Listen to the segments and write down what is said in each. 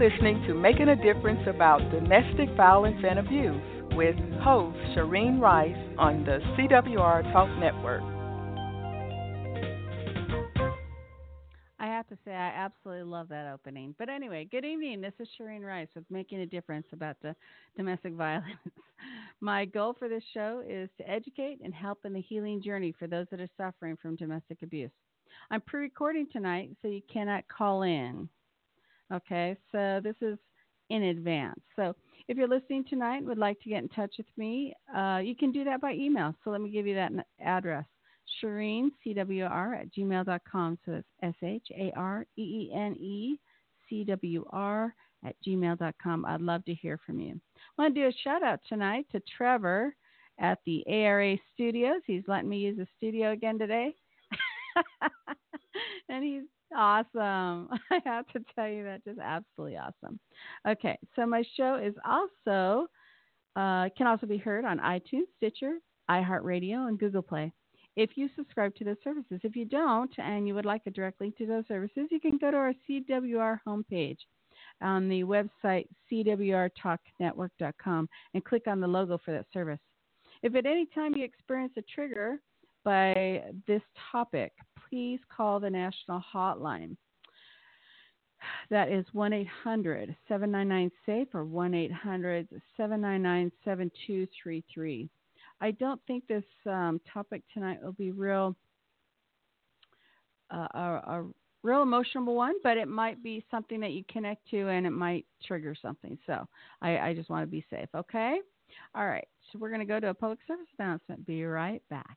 listening to Making a Difference About Domestic Violence and Abuse with host Shareene Rice on the CWR Talk Network. I have to say, I absolutely love that opening. But anyway, good evening. This is Shareene Rice with Making a Difference About the Domestic Violence. My goal for this show is to educate and help in the healing journey for those that are suffering from domestic abuse. I'm pre recording tonight, so you cannot call in. Okay, so this is in advance. So if you're listening tonight and would like to get in touch with me, uh, you can do that by email. So let me give you that address Shareene, C-W-R, at gmail.com. So it's S-H-A-R-E-E-N-E, C-W-R, at gmail.com. I'd love to hear from you. I want to do a shout out tonight to Trevor at the ARA Studios. He's letting me use the studio again today. and he's awesome. I have to tell you that just absolutely awesome. Okay, so my show is also uh, can also be heard on iTunes, Stitcher, iHeartRadio, and Google Play. If you subscribe to those services, if you don't and you would like a direct link to those services, you can go to our CWR homepage on the website cwrtalknetwork.com and click on the logo for that service. If at any time you experience a trigger by this topic, please call the national hotline. That is 1 800 799 SAFE or 1 800 799 7233. I don't think this um, topic tonight will be real. Uh, a, a, real emotional one, but it might be something that you connect to and it might trigger something. So I, I just want to be safe, okay? All right, so we're going to go to a public service announcement. Be right back.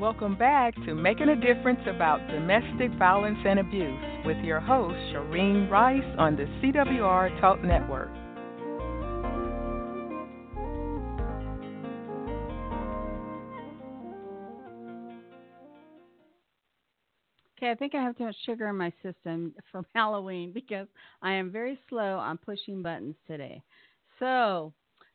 Welcome back to Making a Difference About Domestic Violence and Abuse with your host, Shareene Rice on the CWR Talk Network. Okay, I think I have too much sugar in my system from Halloween because I am very slow on pushing buttons today. So,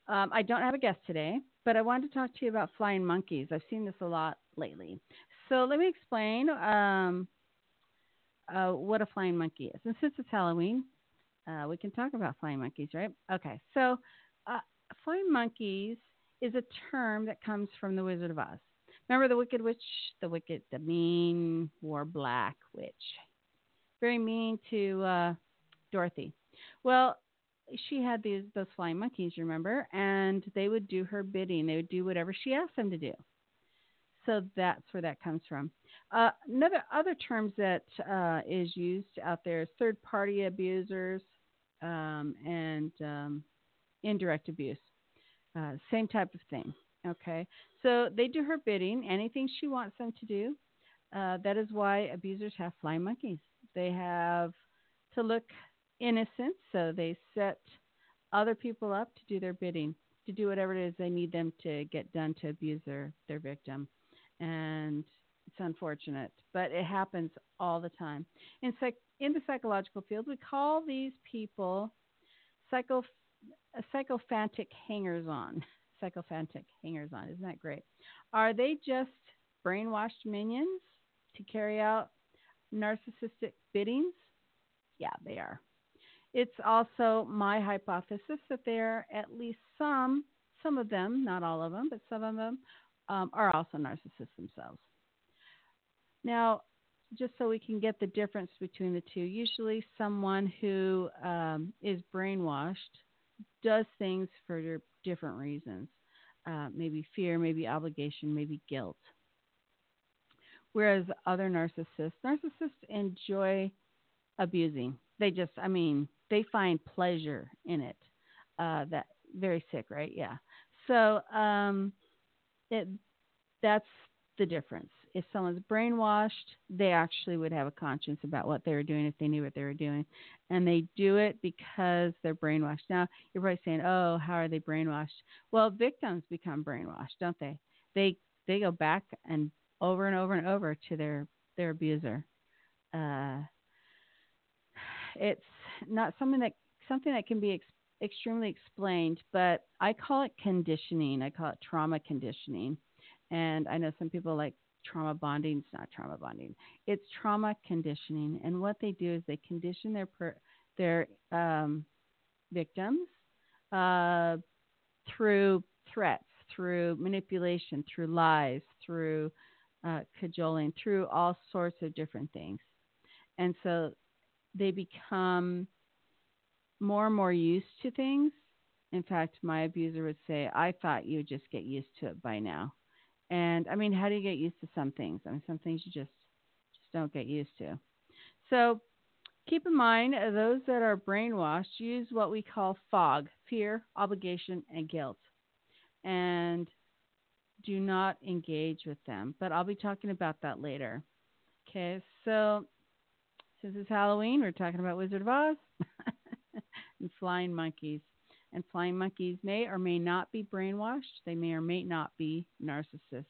um, I don't have a guest today, but I wanted to talk to you about flying monkeys. I've seen this a lot lately. So let me explain um, uh, what a flying monkey is. And since it's Halloween, uh, we can talk about flying monkeys, right? Okay. So uh, flying monkeys is a term that comes from the Wizard of Oz. Remember the Wicked Witch, the wicked, the mean, wore black witch, very mean to uh, Dorothy. Well, she had these those flying monkeys, you remember, and they would do her bidding. They would do whatever she asked them to do. So that's where that comes from. Uh, another other terms that uh, is used out there is third party abusers um, and um, indirect abuse. Uh, same type of thing. Okay, so they do her bidding, anything she wants them to do. Uh, that is why abusers have flying monkeys. They have to look innocent, so they set other people up to do their bidding, to do whatever it is they need them to get done to abuse their, their victim and it's unfortunate, but it happens all the time. In, psych- in the psychological field, we call these people psycho psychophantic hangers on. Psychophantic hangers on. Isn't that great? Are they just brainwashed minions to carry out narcissistic biddings? Yeah, they are. It's also my hypothesis that there are at least some, some of them, not all of them, but some of them um, are also narcissists themselves. Now, just so we can get the difference between the two, usually someone who um, is brainwashed does things for different reasons. Uh, maybe fear, maybe obligation, maybe guilt. Whereas other narcissists, narcissists enjoy abusing. They just, I mean, they find pleasure in it. Uh, that very sick, right? Yeah. So um, it that's the difference. If someone's brainwashed, they actually would have a conscience about what they were doing if they knew what they were doing, and they do it because they're brainwashed. Now you're probably saying, "Oh, how are they brainwashed?" Well, victims become brainwashed, don't they? They they go back and over and over and over to their their abuser. Uh, it's not something that something that can be ex- extremely explained, but I call it conditioning. I call it trauma conditioning. And I know some people like trauma bonding. It's not trauma bonding. It's trauma conditioning. And what they do is they condition their per, their um, victims uh, through threats, through manipulation, through lies, through uh, cajoling, through all sorts of different things. And so they become more and more used to things. In fact, my abuser would say, I thought you would just get used to it by now. And I mean, how do you get used to some things? I mean, some things you just just don't get used to. So keep in mind, uh, those that are brainwashed use what we call fog fear, obligation, and guilt. And do not engage with them. But I'll be talking about that later. Okay, so since it's Halloween, we're talking about Wizard of Oz and flying monkeys. And flying monkeys may or may not be brainwashed, they may or may not be narcissists.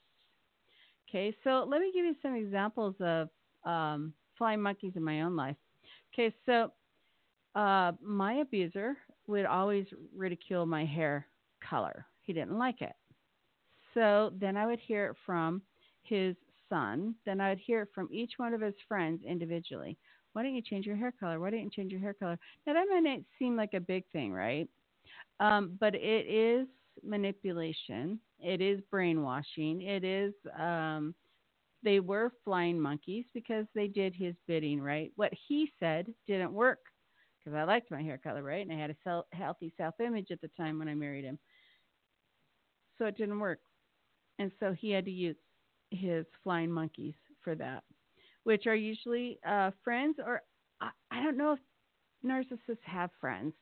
Okay, so let me give you some examples of um, flying monkeys in my own life. Okay, so uh, my abuser would always ridicule my hair color. He didn't like it. So then I would hear it from his son. Then I would hear it from each one of his friends individually. Why don't you change your hair color? Why don't you change your hair color? Now that might seem like a big thing, right? Um, but it is manipulation. It is brainwashing. It is. Um, they were flying monkeys because they did his bidding, right? What he said didn't work because I liked my hair color, right? And I had a self, healthy self image at the time when I married him. So it didn't work. And so he had to use his flying monkeys for that which are usually uh, friends, or I, I don't know if narcissists have friends.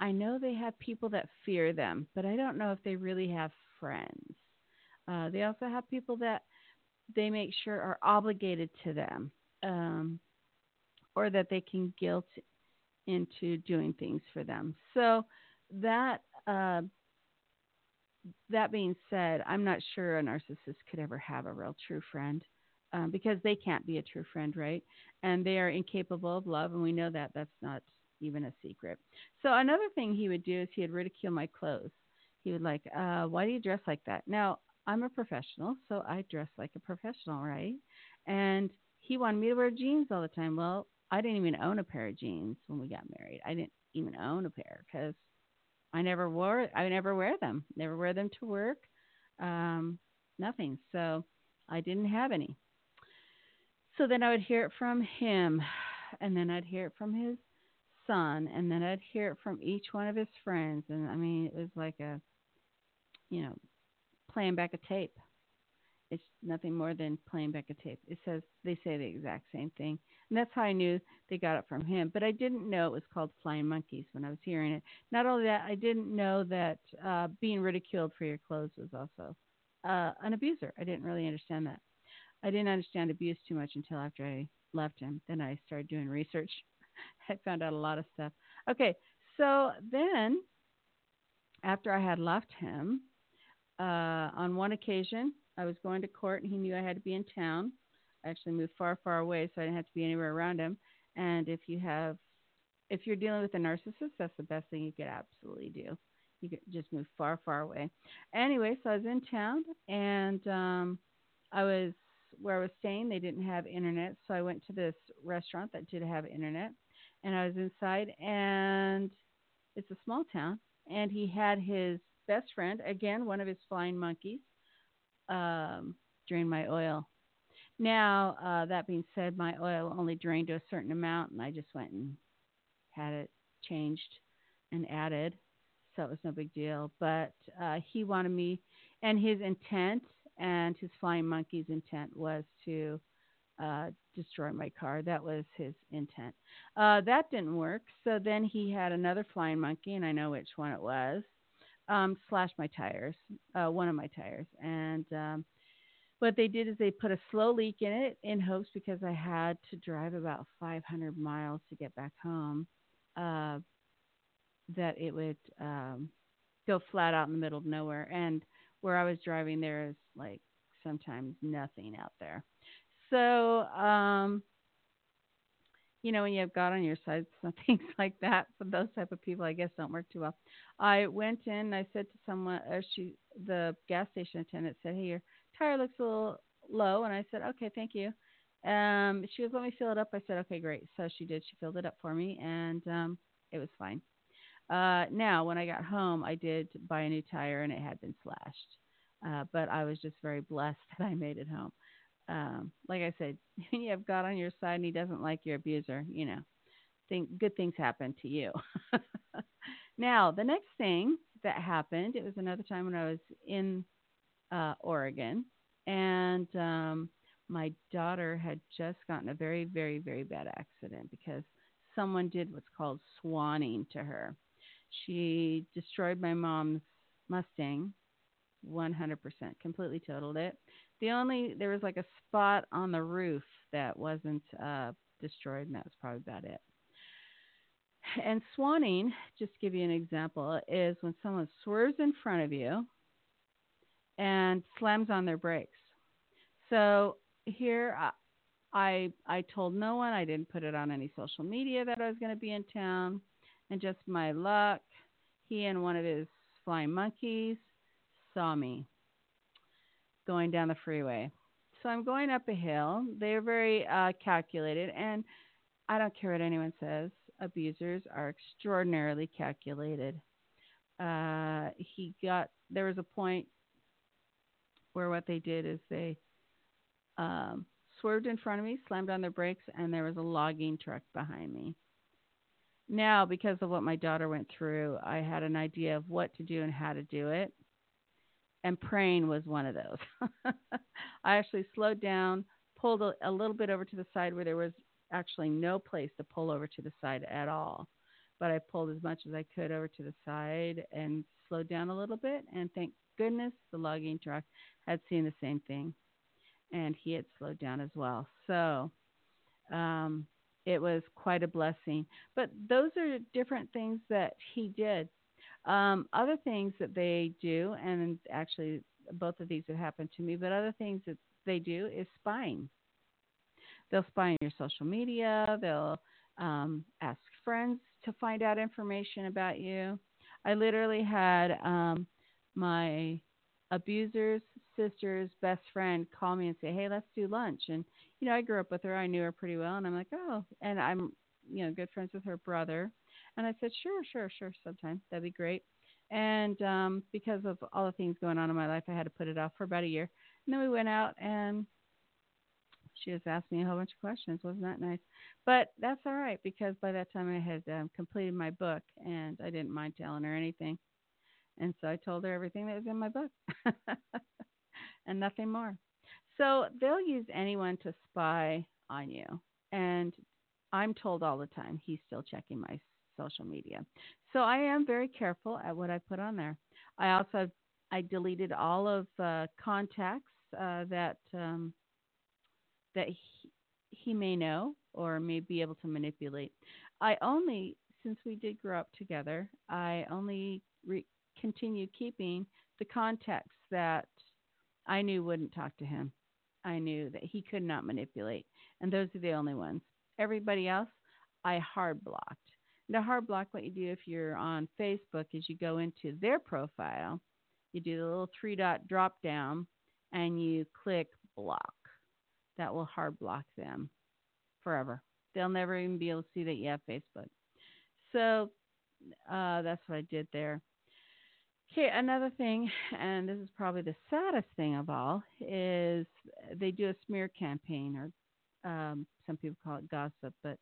I know they have people that fear them, but I don't know if they really have friends. Uh, they also have people that they make sure are obligated to them, um, or that they can guilt into doing things for them. So that uh, that being said, I'm not sure a narcissist could ever have a real true friend um, because they can't be a true friend, right? And they are incapable of love, and we know that. That's not even a secret. So another thing he would do is he would ridicule my clothes. He would like, uh, "Why do you dress like that?" Now I'm a professional, so I dress like a professional, right? And he wanted me to wear jeans all the time. Well, I didn't even own a pair of jeans when we got married. I didn't even own a pair because I never wore. I never wear them. Never wear them to work. Um, nothing. So I didn't have any. So then I would hear it from him, and then I'd hear it from his son, and then I'd hear it from each one of his friends. And I mean, it was like a, you know, playing back a tape. It's nothing more than playing back a tape. It says they say the exact same thing, and that's how I knew they got it from him. But I didn't know it was called flying monkeys when I was hearing it. Not only that, I didn't know that uh, being ridiculed for your clothes was also uh, an abuser. I didn't really understand that. I didn't understand abuse too much until after I left him. Then I started doing research. I found out a lot of stuff. Okay, so then after I had left him, uh, on one occasion I was going to court and he knew I had to be in town. I actually moved far, far away, so I didn't have to be anywhere around him. And if you have, if you're dealing with a narcissist, that's the best thing you could absolutely do. You could just move far, far away. Anyway, so I was in town and um, I was where I was staying, they didn't have internet, so I went to this restaurant that did have internet, and I was inside, and it's a small town, and he had his best friend, again, one of his flying monkeys, um, drain my oil. Now, uh, that being said, my oil only drained to a certain amount, and I just went and had it changed and added, so it was no big deal. But uh, he wanted me, and his intent and his flying monkey's intent was to uh, destroy my car. That was his intent. Uh, that didn't work. So then he had another flying monkey, and I know which one it was, um, slashed my tires, uh, one of my tires. And um, what they did is they put a slow leak in it in hopes because I had to drive about 500 miles to get back home, uh, that it would um, go flat out in the middle of nowhere. And where I was driving, there is like sometimes nothing out there. So, um, you know, when you have God on your side, some things like that for those type of people, I guess, don't work too well. I went in. I said to someone, or uh, she, the gas station attendant, said, "Hey, your tire looks a little low," and I said, "Okay, thank you." Um, she was let me fill it up. I said, "Okay, great." So she did. She filled it up for me, and um, it was fine. Uh, now, when I got home, I did buy a new tire, and it had been slashed. Uh, but I was just very blessed that I made it home. Um, like I said, you have God on your side and He doesn't like your abuser. You know, think good things happen to you. now, the next thing that happened, it was another time when I was in uh, Oregon, and um, my daughter had just gotten a very, very, very bad accident because someone did what's called swanning to her. She destroyed my mom's Mustang 100%, completely totaled it. The only, there was like a spot on the roof that wasn't uh, destroyed, and that was probably about it. And swanning, just to give you an example, is when someone swerves in front of you and slams on their brakes. So here, I I told no one. I didn't put it on any social media that I was going to be in town, and just my luck, he and one of his flying monkeys saw me going down the freeway. So I'm going up a hill. They're very uh, calculated, and I don't care what anyone says. Abusers are extraordinarily calculated. Uh, he got there was a point where what they did is they um, swerved in front of me, slammed on their brakes, and there was a logging truck behind me. Now, because of what my daughter went through, I had an idea of what to do and how to do it and praying was one of those. I actually slowed down, pulled a, a, little bit over to the side where there was actually no place to pull over to the side at all. But I pulled as much as I could over to the side and slowed down a little bit. And thank goodness the logging truck had seen the same thing. And he had slowed down as well. So um, it was quite a blessing. But those are different things that he did um, other things that they do, and actually both of these have happened to me, but other things that they do is spying. They'll spy on your social media. They'll um, ask friends to find out information about you. I literally had um, my abuser's sister's best friend call me and say, "Hey, let's do lunch." And you know, I grew up with her. I knew her pretty well, and I'm like, "Oh," and I'm you know good friends with her brother. And I said, sure, sure, sure, sometime. That'd be great. And um, because of all the things going on in my life, I had to put it off for about a year. And then we went out and she just asked me a whole bunch of questions. Wasn't that nice? But that's all right because by that time I had um, completed my book and I didn't mind telling her anything. And so I told her everything that was in my book and nothing more. So they'll use anyone to spy on you. And I'm told all the time he's still checking my social media. So I am very careful at what I put on there. I also I deleted all of uh, contacts uh, that um, that he, he may know or may be able to manipulate. I only since we did grow up together, I only re- continued keeping the contacts that I knew wouldn't talk to him. I knew that he could not manipulate, and those are the only ones. Everybody else, I hard blocked. The hard block, what you do if you're on Facebook is you go into their profile, you do the little three dot drop down, and you click block. that will hard block them forever. They'll never even be able to see that you have Facebook. So uh, that's what I did there. Okay, another thing, and this is probably the saddest thing of all, is they do a smear campaign, or um, some people call it gossip, but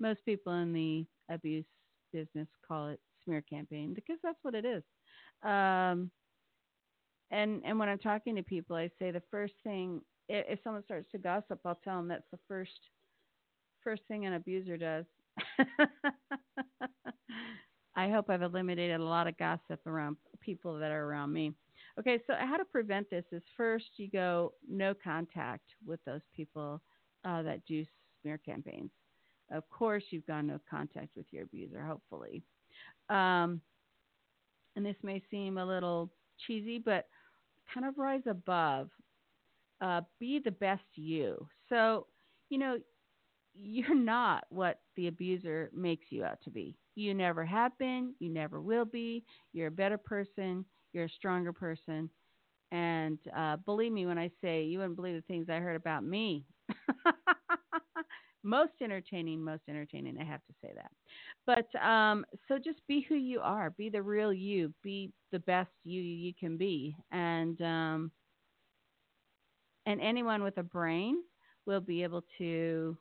most people in the abuse business call it smear campaign because that's what it is. Um, and and when I'm talking to people, I say the first thing if, if someone starts to gossip, I'll tell them that's the first first thing an abuser does. I hope I've eliminated a lot of gossip around people that are around me. Okay, so how to prevent this is first you go no contact with those people uh, that do smear campaigns. Of course, you've gone no contact with your abuser, hopefully. Um, and this may seem a little cheesy, but kind of rise above. Uh, be the best you. So, you know, you're not what the abuser makes you out to be. You never have been, you never will be. You're a better person, you're a stronger person. And uh, believe me when I say you wouldn't believe the things I heard about me. most entertaining, most entertaining, I have to say that. But um, so just be who you are, be the real you, be the best you you can be. And um, and anyone with a brain will be able to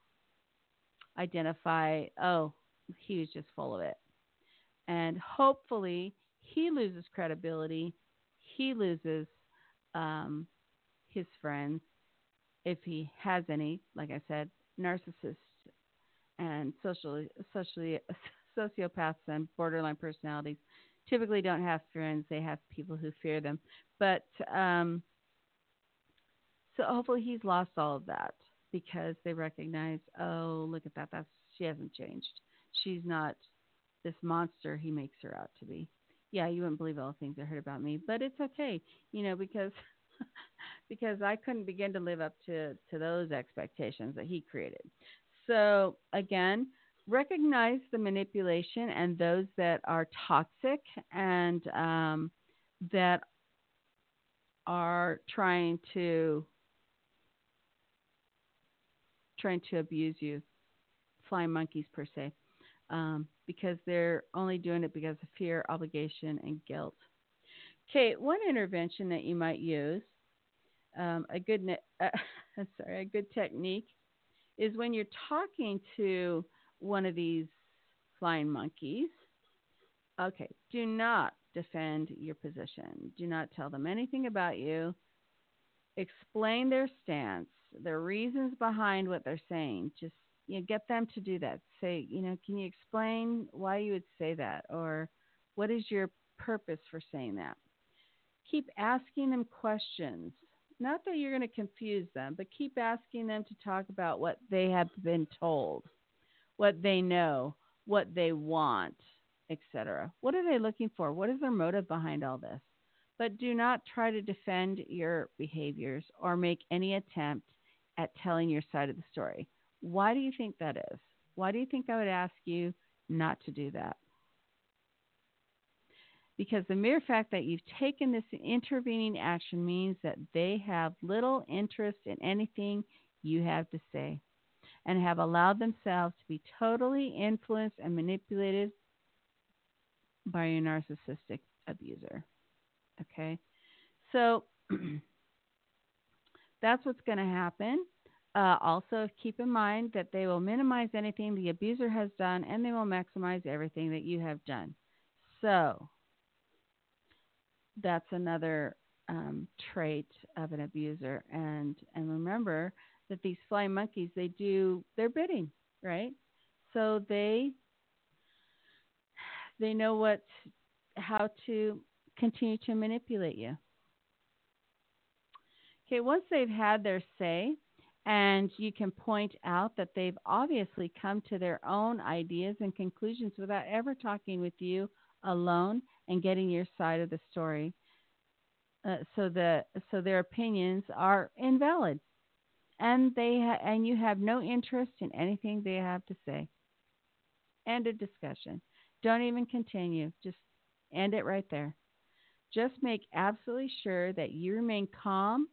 identify, oh, he was just full of it. And hopefully he loses credibility, he loses um, his friends, if he has any, like I said, narcissists and socially, socially, sociopaths and borderline personalities typically don't have friends. They have people who fear them. But um, so hopefully he's lost all of that because they recognize, oh, look at that. That's she hasn't changed. She's not this monster he makes her out to be. Yeah, you wouldn't believe all the things I heard about me, but it's okay, you know, because because I couldn't begin to live up to to those expectations that he created. So again, recognize the manipulation and those that are toxic and um, that are trying to trying to abuse you, flying monkeys per se, um, because they're only doing it because of fear, obligation, and guilt. Okay, one intervention that you might use, um, a good ne- uh, sorry, a good technique, is when you're talking to one of these flying monkeys. Okay, do not defend your position. Do not tell them anything about you. Explain their stance their reasons behind what they're saying. Just you know, get them to do that. Say, you know, can you explain why you would say that, or what is your purpose for saying that? Keep asking them questions. Not that you're going to confuse them, but keep asking them to talk about what they have been told, what they know, what they want, etc. What are they looking for? What is their motive behind all this? But do not try to defend your behaviors or make any attempt at telling your side of the story. Why do you think that is? Why do you think I would ask you not to do that? Because the mere fact that you've taken this intervening action means that they have little interest in anything you have to say and have allowed themselves to be totally influenced and manipulated by your narcissistic abuser. Okay? So, that's what's going to happen. Uh, also, keep in mind that they will minimize anything the abuser has done and they will maximize everything that you have done. So, that's another um, trait of an abuser. And, and remember that these flying monkeys, they do their bidding, right? So they they know what how to continue to manipulate you. Okay, once they've had their say, and you can point out that they've obviously come to their own ideas and conclusions without ever talking with you alone and getting your side of the story. Uh, so the so their opinions are invalid, and they ha- and you have no interest in anything they have to say. End of discussion. Don't even continue. Just end it right there. Just make absolutely sure that you remain calm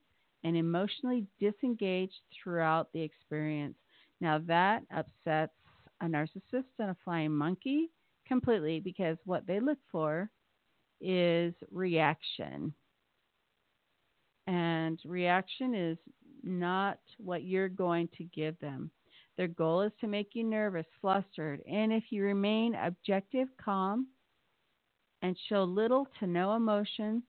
and emotionally disengaged throughout the experience. Now, that upsets a narcissist and a flying monkey completely because what they look for is reaction. And reaction is not what you're going to give them. Their goal is to make you nervous, flustered, and if you remain objective, calm, and show little to no emotion,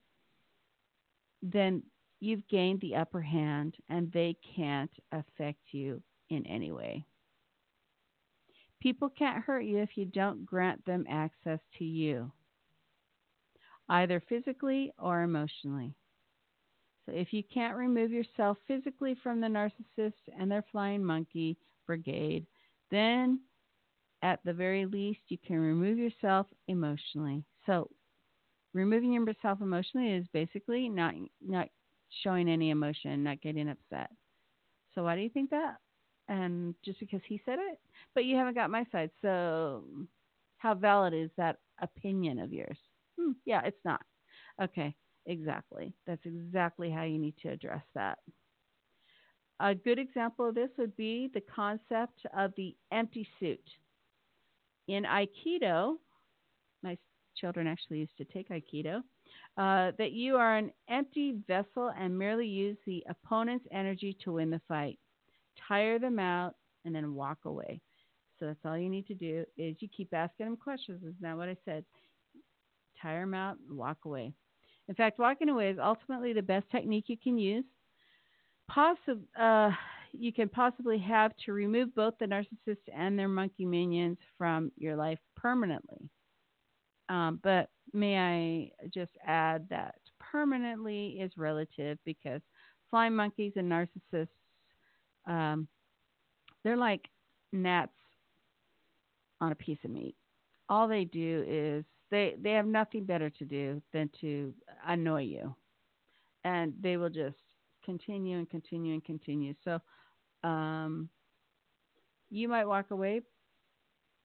then you've gained the upper hand and they can't affect you in any way. People can't hurt you if you don't grant them access to you, either physically or emotionally. So if you can't remove yourself physically from the narcissist and their flying monkey brigade, then at the very least you can remove yourself emotionally. So removing yourself emotionally is basically not not showing any emotion, not getting upset. So why do you think that? And just because he said it, but you haven't got my side. So how valid is that opinion of yours? Hmm, yeah, it's not. Okay. Exactly. That's exactly how you need to address that. A good example of this would be the concept of the empty suit. In Aikido, my children actually used to take Aikido, uh, that you are an empty vessel and merely use the opponent's energy to win the fight. Tire them out and then walk away. So that's all you need to do is you keep asking them questions. Is not what I said. Tire them out and walk away. In fact, walking away is ultimately the best technique you can use. Possi- uh, you can possibly have to remove both the narcissist and their monkey minions from your life permanently. Um, but may I just add that permanently is relative because flying monkeys and narcissists, um, they're like gnats on a piece of meat. All they do is they they have nothing better to do than to annoy you, and they will just continue and continue and continue. So, um, you might walk away,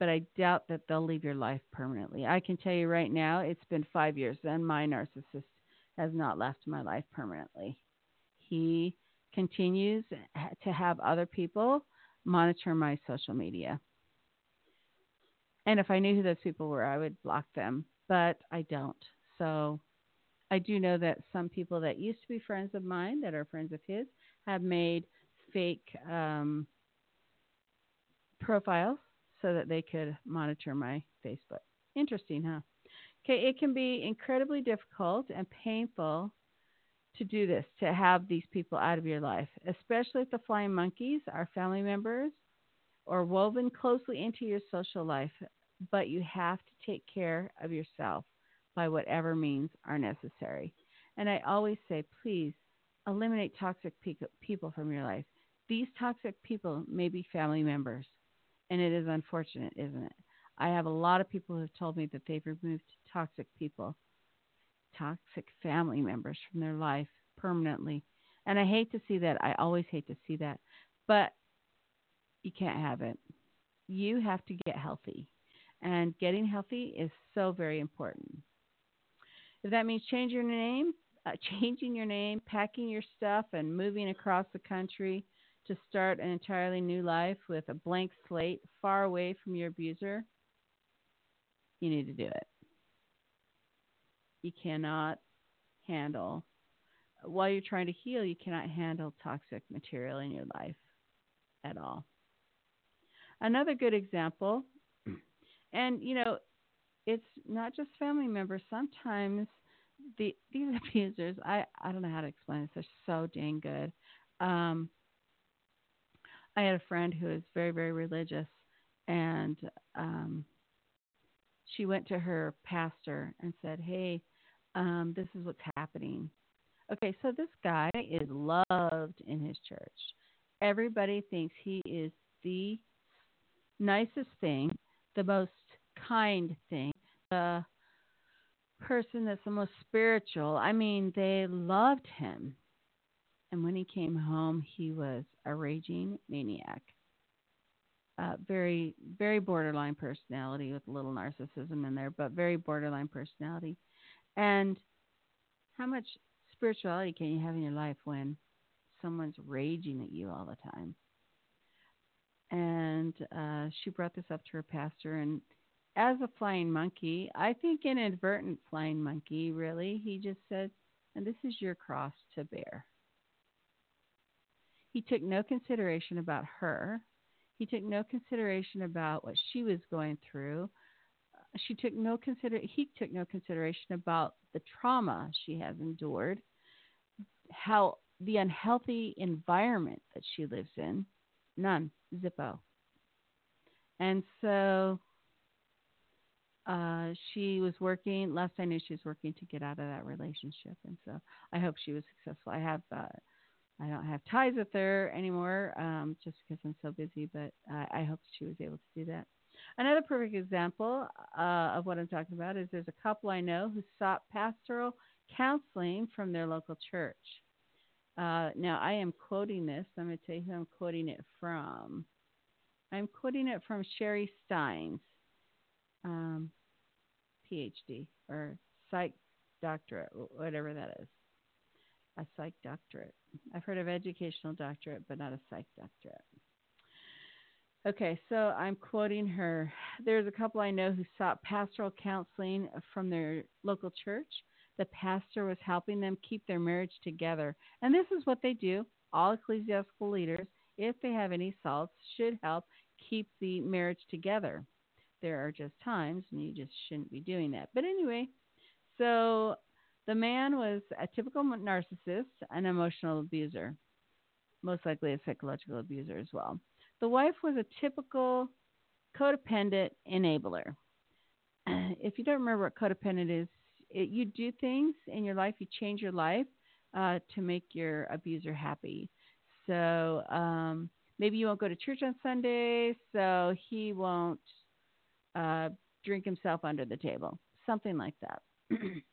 but I doubt that they'll leave your life permanently. I can tell you right now, it's been five years, and my narcissist has not left my life permanently. He continues to have other people monitor my social media. And if I knew who those people were, I would block them, but I don't. So I do know that some people that used to be friends of mine, that are friends of his, have made fake um, profiles so that they could monitor my Facebook. Interesting, huh? Okay, it can be incredibly difficult and painful to do this, to have these people out of your life, especially if the flying monkeys are family members or woven closely into your social life, but you have to take care of yourself by whatever means are necessary. And I always say, please eliminate toxic people from your life. These toxic people may be family members, and it is unfortunate, isn't it? I have a lot of people who have told me that they've removed toxic people, toxic family members from their life permanently. And I hate to see that. I always hate to see that. But you can't have it. You have to get healthy. And getting healthy is so very important. If that means changing your name, uh, changing your name, packing your stuff, and moving across the country to start an entirely new life with a blank slate far away from your abuser, you need to do it. You cannot handle, while you're trying to heal, you cannot handle toxic material in your life at all. Another good example and you know, it's not just family members. Sometimes the these abusers, I I don't know how to explain this. They're so dang good. Um, I had a friend who is very very religious, and um, she went to her pastor and said, "Hey, um, this is what's happening." Okay, so this guy is loved in his church. Everybody thinks he is the nicest thing, the most kind thing, the person that's the most spiritual. I mean, they loved him. And when he came home, he was a raging maniac. Uh, very, very borderline personality with a little narcissism in there, but very borderline personality. And how much spirituality can you have in your life when someone's raging at you all the time. And uh, she brought this up to her pastor, and as a flying monkey, I think inadvertent flying monkey, really, he just said, and this is your cross to bear. He took no consideration about her. He took no consideration about what she was going through. She took no consider he took no consideration about the trauma she has endured, how the unhealthy environment that she lives in. None. Zippo. And so uh, she was working. Last I knew, she was working to get out of that relationship, and so I hope she was successful. I have, uh, I don't have ties with her anymore, um, just because I'm so busy. But I, hope she was able to do that. Another perfect example uh, of what I'm talking about is there's a couple I know who sought pastoral counseling from their local church. Uh, now I am quoting this. I'm going to tell you who I'm quoting it from. I'm quoting it from Sherry Steins um, PhD or psych doctorate, whatever that is. A psych doctorate. I've heard of educational doctorate, but not a psych doctorate. Okay, so I'm quoting her. There's a couple I know who sought pastoral counseling from their local church. The pastor was helping them keep their marriage together. And this is what they do. All ecclesiastical leaders, if they have any salts, should help keep the marriage together there are just times and you just shouldn't be doing that. But anyway, so the man was a typical narcissist, an emotional abuser, most likely a psychological abuser as well. The wife was a typical codependent enabler. If you don't remember what codependent is, it, you do things in your life, you change your life uh, to make your abuser happy. So um, maybe you won't go to church on Sunday, so he won't uh, drink himself under the table, something like that.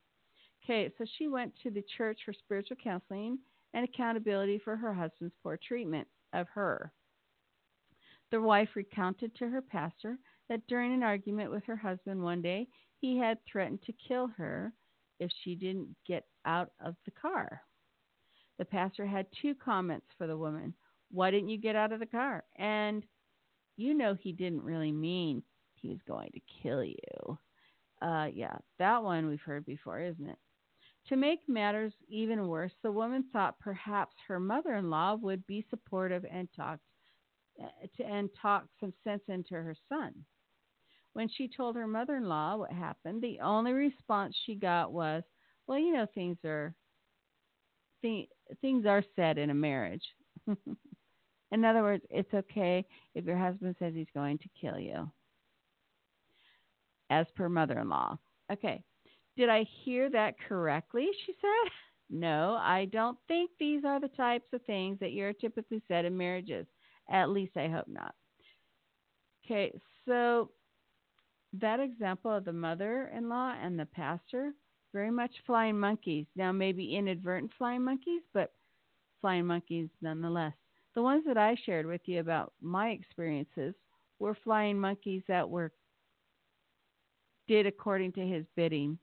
okay, so she went to the church for spiritual counseling and accountability for her husband's poor treatment of her. The wife recounted to her pastor that during an argument with her husband one day, he had threatened to kill her if she didn't get out of the car. The pastor had two comments for the woman. Why didn't you get out of the car? And you know he didn't really mean he was going to kill you. Uh, yeah, that one we've heard before, isn't it? To make matters even worse, the woman thought perhaps her mother-in-law would be supportive and talk to, and talk some sense into her son. When she told her mother-in-law what happened, the only response she got was, "Well, you know, things are th- things are said in a marriage." in other words, it's okay if your husband says he's going to kill you as per mother in law. Okay. Did I hear that correctly? She said. No, I don't think these are the types of things that you're typically said in marriages. At least I hope not. Okay, so that example of the mother in law and the pastor, very much flying monkeys. Now, maybe inadvertent flying monkeys, but flying monkeys nonetheless. The ones that I shared with you about my experiences were flying monkeys that were did according to his bidding.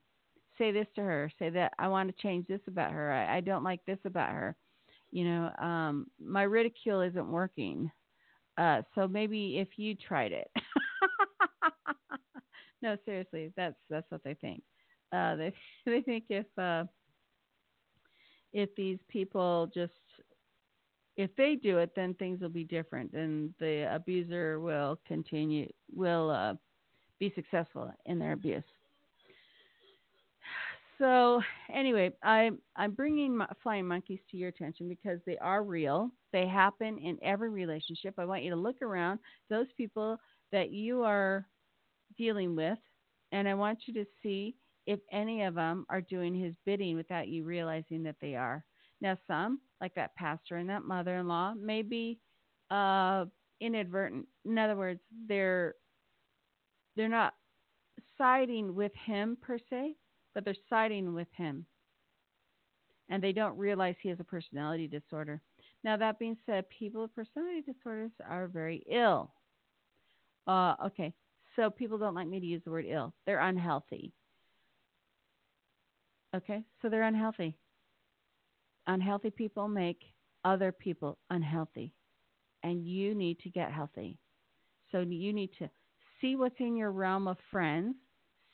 Say this to her. Say that I want to change this about her. I, I don't like this about her. You know, um, my ridicule isn't working. Uh, so maybe if you tried it. no, seriously, that's that's what they think. Uh, they they think if uh, if these people just if they do it, then things will be different, and the abuser will continue will uh, be successful in their abuse. So anyway, I, I'm bringing flying monkeys to your attention because they are real. They happen in every relationship. I want you to look around those people that you are dealing with, and I want you to see if any of them are doing his bidding without you realizing that they are. Now, some, like that pastor and that mother-in-law, may be uh, inadvertent. In other words, they're they're not siding with him per se, but they're siding with him. And they don't realize he has a personality disorder. Now, that being said, people with personality disorders are very ill. Uh, okay, so people don't like me to use the word ill. They're unhealthy. Okay, so they're unhealthy. Unhealthy people make other people unhealthy. And you need to get healthy. So you need to see what's in your realm of friends,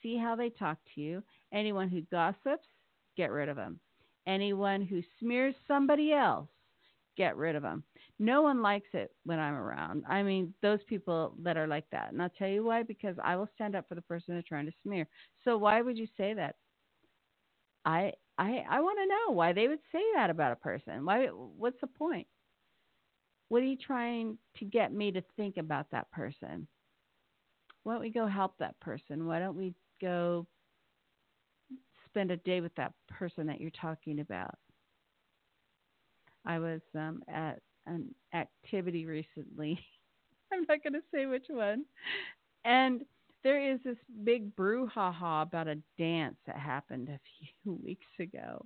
see how they talk to you. Anyone who gossips, get rid of them. Anyone who smears somebody else, get rid of them. No one likes it when I'm around. I mean, those people that are like that. And I'll tell you why because I will stand up for the person they're trying to smear. So why would you say that? I I I want to know why they would say that about a person. Why what's the point? What are you trying to get me to think about that person? Why don't we go help that person? Why don't we go spend a day with that person that you're talking about? I was um, at an activity recently. I'm not going to say which one. And there is this big brouhaha about a dance that happened a few weeks ago.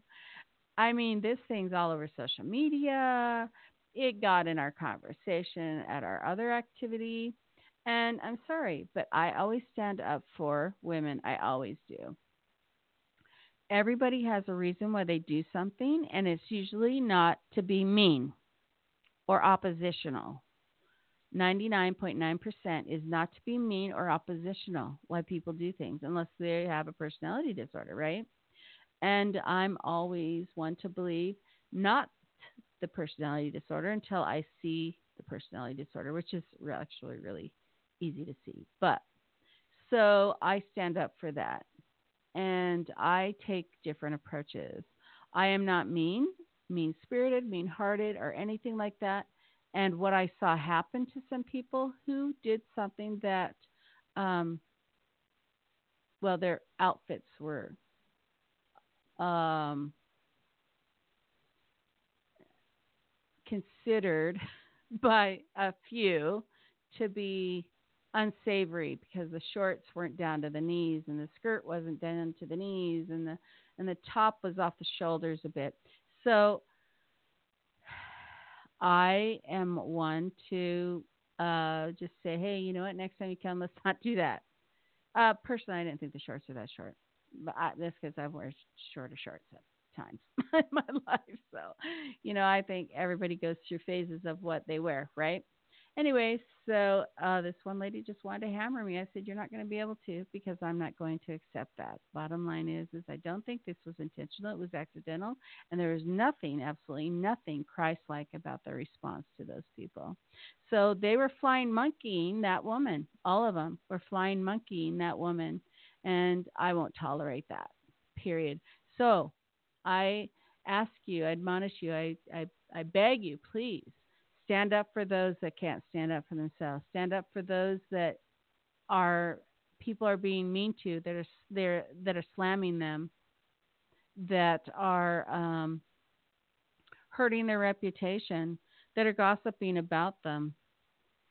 I mean, this thing's all over social media. It got in our conversation at our other activity. And I'm sorry, but I always stand up for women. I always do. Everybody has a reason why they do something, and it's usually not to be mean or oppositional. 99.9% is not to be mean or oppositional why people do things unless they have a personality disorder, right? And I'm always one to believe not the personality disorder until I see the personality disorder, which is actually really easy to see. But so I stand up for that and I take different approaches. I am not mean, mean spirited, mean hearted, or anything like that and what I saw happen to some people who did something that, um, well, their outfits were um, considered by a few to be unsavory because the shorts weren't down to the knees and the skirt wasn't down to the knees and the and the top was off the shoulders a bit. So I am one to uh, just say, hey, you know what? Next time you come, let's not do that. Uh, personally, I didn't think the shorts are that short, but I, that's because I've worn shorter shorts at times in my life. So, you know, I think everybody goes through phases of what they wear, right? Anyways, so uh, this one lady just wanted to hammer me. I said, "You're not going to be able to because I'm not going to accept that." Bottom line is, is I don't think this was intentional. It was accidental, and there is nothing, absolutely nothing Christ-like about the response to those people. So they were flying monkeying that woman. All of them were flying monkeying that woman, and I won't tolerate that. Period. So I ask you, I admonish you, I, I, I beg you, please stand up for those that can't stand up for themselves. Stand up for those that are people are being mean to that are they're, that are slamming them, that are um, hurting their reputation, that are gossiping about them.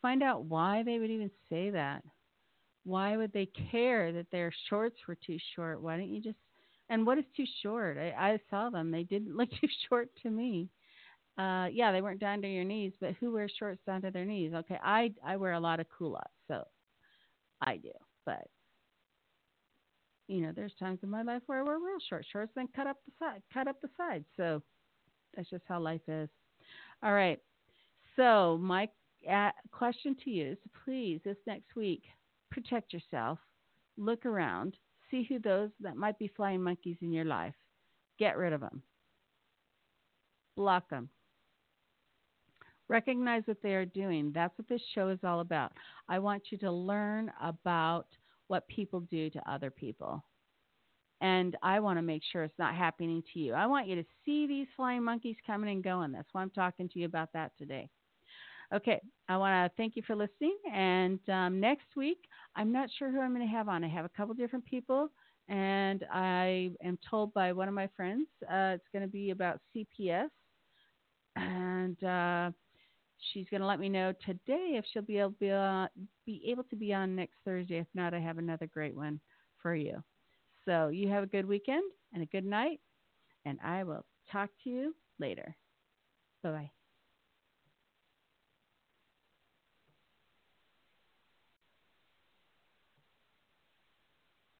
Find out why they would even say that. Why would they care that their shorts were too short? Why don't you just and what is too short? I, I saw them; they didn't look too short to me uh, yeah, they weren't down to your knees, but who wears shorts down to their knees? Okay, I I wear a lot of culottes, so I do. But you know, there's times in my life where I wear real short shorts, then cut up the side, cut up the sides. So that's just how life is. All right. So my uh, question to you is: Please, this next week, protect yourself. Look around. See who those that might be flying monkeys in your life. Get rid of them. Block them Recognize what they are doing. That's what this show is all about. I want you to learn about what people do to other people. And I want to make sure it's not happening to you. I want you to see these flying monkeys coming and going. That's why I'm talking to you about that today. Okay, I want to thank you for listening. And um, next week, I'm not sure who I'm going to have on. I have a couple different people, and I am told by one of my friends uh, it's going to be about CPS. And uh, she's going to let me know today if she'll be able to be, uh, be able to be on next Thursday. If not, I have another great one for you. So you have a good weekend and a good night, and I will talk to you later. Bye bye.